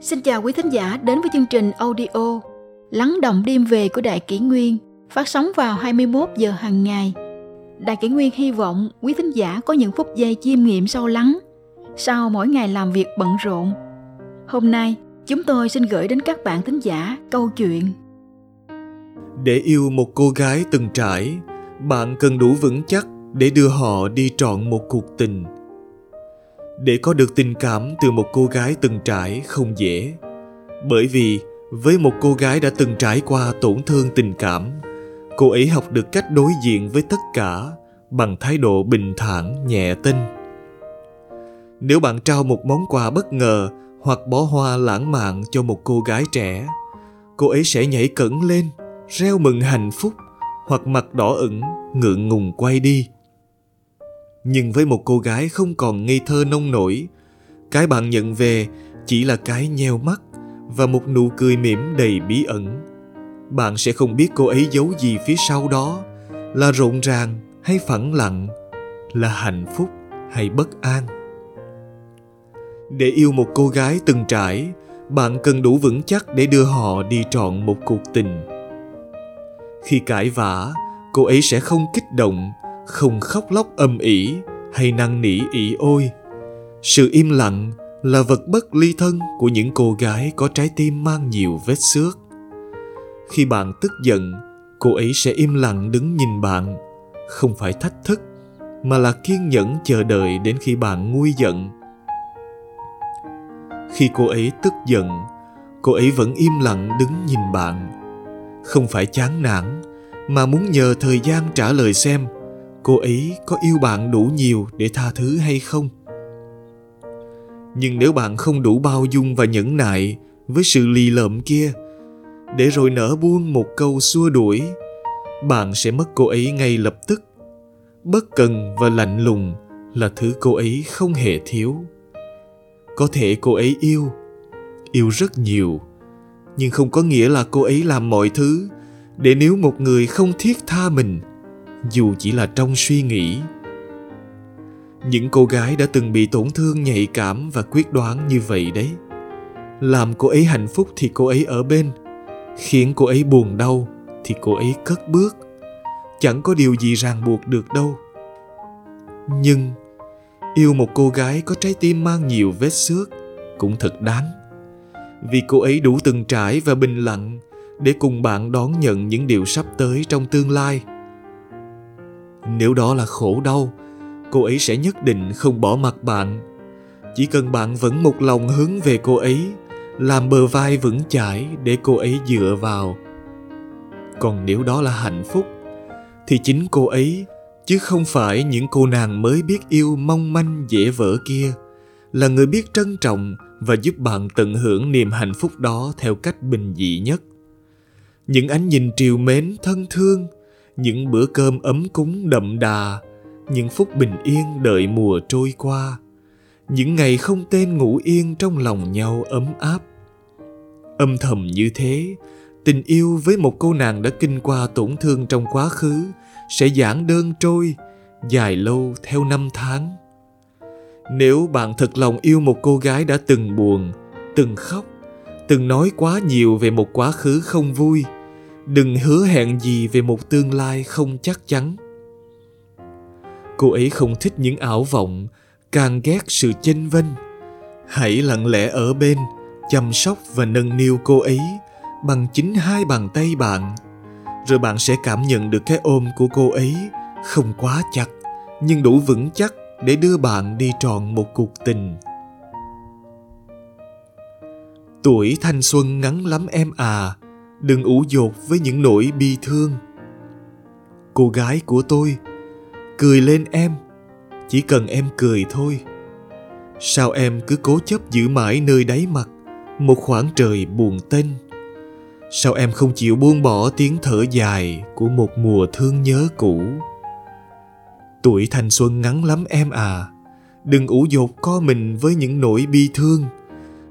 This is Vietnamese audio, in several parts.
Xin chào quý thính giả đến với chương trình audio Lắng động đêm về của Đại Kỷ Nguyên phát sóng vào 21 giờ hàng ngày. Đại Kỷ Nguyên hy vọng quý thính giả có những phút giây chiêm nghiệm sâu lắng sau mỗi ngày làm việc bận rộn. Hôm nay, chúng tôi xin gửi đến các bạn thính giả câu chuyện. Để yêu một cô gái từng trải, bạn cần đủ vững chắc để đưa họ đi trọn một cuộc tình – để có được tình cảm từ một cô gái từng trải không dễ. Bởi vì với một cô gái đã từng trải qua tổn thương tình cảm, cô ấy học được cách đối diện với tất cả bằng thái độ bình thản, nhẹ tinh nếu bạn trao một món quà bất ngờ hoặc bó hoa lãng mạn cho một cô gái trẻ, cô ấy sẽ nhảy cẩn lên, reo mừng hạnh phúc hoặc mặt đỏ ửng, ngượng ngùng quay đi nhưng với một cô gái không còn ngây thơ nông nổi. Cái bạn nhận về chỉ là cái nheo mắt và một nụ cười mỉm đầy bí ẩn. Bạn sẽ không biết cô ấy giấu gì phía sau đó, là rộn ràng hay phẳng lặng, là hạnh phúc hay bất an. Để yêu một cô gái từng trải, bạn cần đủ vững chắc để đưa họ đi trọn một cuộc tình. Khi cãi vã, cô ấy sẽ không kích động không khóc lóc âm ỉ hay năn nỉ ỉ ôi. Sự im lặng là vật bất ly thân của những cô gái có trái tim mang nhiều vết xước. Khi bạn tức giận, cô ấy sẽ im lặng đứng nhìn bạn, không phải thách thức, mà là kiên nhẫn chờ đợi đến khi bạn nguôi giận. Khi cô ấy tức giận, cô ấy vẫn im lặng đứng nhìn bạn. Không phải chán nản, mà muốn nhờ thời gian trả lời xem cô ấy có yêu bạn đủ nhiều để tha thứ hay không? Nhưng nếu bạn không đủ bao dung và nhẫn nại với sự lì lợm kia, để rồi nở buông một câu xua đuổi, bạn sẽ mất cô ấy ngay lập tức. Bất cần và lạnh lùng là thứ cô ấy không hề thiếu. Có thể cô ấy yêu yêu rất nhiều, nhưng không có nghĩa là cô ấy làm mọi thứ để nếu một người không thiết tha mình dù chỉ là trong suy nghĩ. Những cô gái đã từng bị tổn thương nhạy cảm và quyết đoán như vậy đấy. Làm cô ấy hạnh phúc thì cô ấy ở bên. Khiến cô ấy buồn đau thì cô ấy cất bước. Chẳng có điều gì ràng buộc được đâu. Nhưng, yêu một cô gái có trái tim mang nhiều vết xước cũng thật đáng. Vì cô ấy đủ từng trải và bình lặng để cùng bạn đón nhận những điều sắp tới trong tương lai nếu đó là khổ đau, cô ấy sẽ nhất định không bỏ mặc bạn. Chỉ cần bạn vẫn một lòng hướng về cô ấy, làm bờ vai vững chãi để cô ấy dựa vào. Còn nếu đó là hạnh phúc, thì chính cô ấy, chứ không phải những cô nàng mới biết yêu mong manh dễ vỡ kia, là người biết trân trọng và giúp bạn tận hưởng niềm hạnh phúc đó theo cách bình dị nhất. Những ánh nhìn triều mến thân thương những bữa cơm ấm cúng đậm đà, những phút bình yên đợi mùa trôi qua. Những ngày không tên ngủ yên trong lòng nhau ấm áp. Âm thầm như thế, tình yêu với một cô nàng đã kinh qua tổn thương trong quá khứ sẽ giản đơn trôi, dài lâu theo năm tháng. Nếu bạn thật lòng yêu một cô gái đã từng buồn, từng khóc, từng nói quá nhiều về một quá khứ không vui đừng hứa hẹn gì về một tương lai không chắc chắn. Cô ấy không thích những ảo vọng càng ghét sự chênh vênh. Hãy lặng lẽ ở bên, chăm sóc và nâng niu cô ấy bằng chính hai bàn tay bạn, rồi bạn sẽ cảm nhận được cái ôm của cô ấy không quá chặt, nhưng đủ vững chắc để đưa bạn đi trọn một cuộc tình. Tuổi thanh xuân ngắn lắm em à đừng ủ dột với những nỗi bi thương. Cô gái của tôi, cười lên em, chỉ cần em cười thôi. Sao em cứ cố chấp giữ mãi nơi đáy mặt, một khoảng trời buồn tênh? Sao em không chịu buông bỏ tiếng thở dài của một mùa thương nhớ cũ? Tuổi thanh xuân ngắn lắm em à đừng ủ dột co mình với những nỗi bi thương.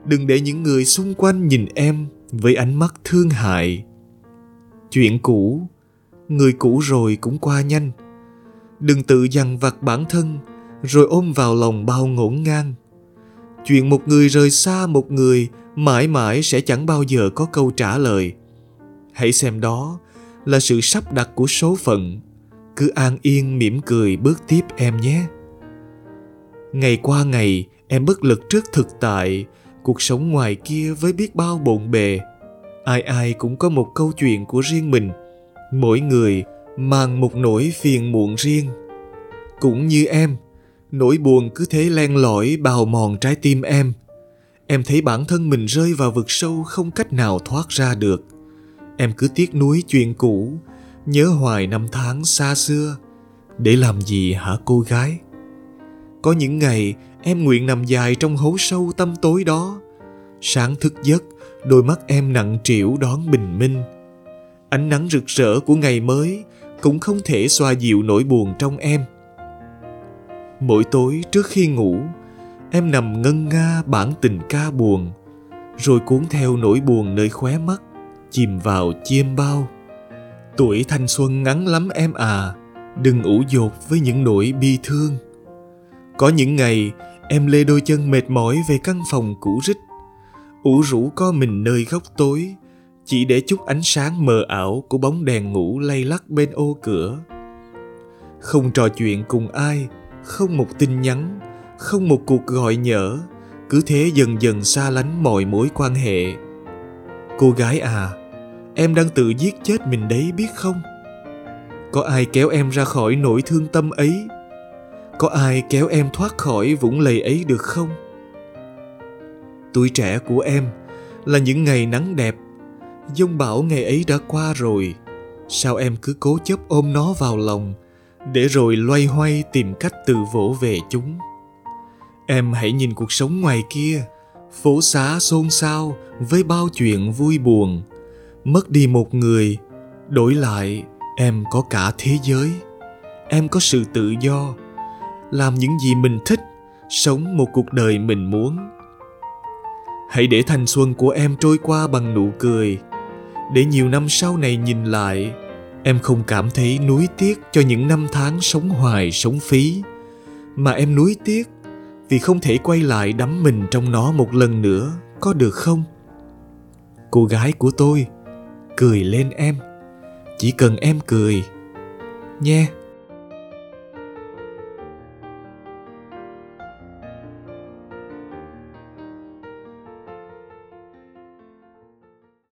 Đừng để những người xung quanh nhìn em với ánh mắt thương hại. Chuyện cũ, người cũ rồi cũng qua nhanh. Đừng tự dằn vặt bản thân, rồi ôm vào lòng bao ngổn ngang. Chuyện một người rời xa một người mãi mãi sẽ chẳng bao giờ có câu trả lời. Hãy xem đó là sự sắp đặt của số phận. Cứ an yên mỉm cười bước tiếp em nhé. Ngày qua ngày, em bất lực trước thực tại cuộc sống ngoài kia với biết bao bộn bề. Ai ai cũng có một câu chuyện của riêng mình. Mỗi người mang một nỗi phiền muộn riêng. Cũng như em, nỗi buồn cứ thế len lỏi bào mòn trái tim em. Em thấy bản thân mình rơi vào vực sâu không cách nào thoát ra được. Em cứ tiếc nuối chuyện cũ, nhớ hoài năm tháng xa xưa. Để làm gì hả cô gái? Có những ngày, em nguyện nằm dài trong hố sâu tâm tối đó. Sáng thức giấc, đôi mắt em nặng trĩu đón bình minh. Ánh nắng rực rỡ của ngày mới cũng không thể xoa dịu nỗi buồn trong em. Mỗi tối trước khi ngủ, em nằm ngân nga bản tình ca buồn, rồi cuốn theo nỗi buồn nơi khóe mắt, chìm vào chiêm bao. Tuổi thanh xuân ngắn lắm em à đừng ủ dột với những nỗi bi thương có những ngày, em lê đôi chân mệt mỏi về căn phòng cũ rích. Ủ rũ co mình nơi góc tối, chỉ để chút ánh sáng mờ ảo của bóng đèn ngủ lay lắc bên ô cửa. Không trò chuyện cùng ai, không một tin nhắn, không một cuộc gọi nhỡ cứ thế dần dần xa lánh mọi mối quan hệ. Cô gái à em đang tự giết chết mình đấy biết không? Có ai kéo em ra khỏi nỗi thương tâm ấy? Có ai kéo em thoát khỏi vũng lầy ấy được không? Tuổi trẻ của em là những ngày nắng đẹp. Dông bão ngày ấy đã qua rồi. Sao em cứ cố chấp ôm nó vào lòng để rồi loay hoay tìm cách tự vỗ về chúng? Em hãy nhìn cuộc sống ngoài kia, phố xá xôn xao với bao chuyện vui buồn. Mất đi một người, đổi lại em có cả thế giới. Em có sự tự do làm những gì mình thích, sống một cuộc đời mình muốn. Hãy để thanh xuân của em trôi qua bằng nụ cười. Để nhiều năm sau này nhìn lại, em không cảm thấy nuối tiếc cho những năm tháng sống hoài, sống phí. Mà em nuối tiếc vì không thể quay lại đắm mình trong nó một lần nữa, có được không? Cô gái của tôi, cười lên em. Chỉ cần em cười, nhé.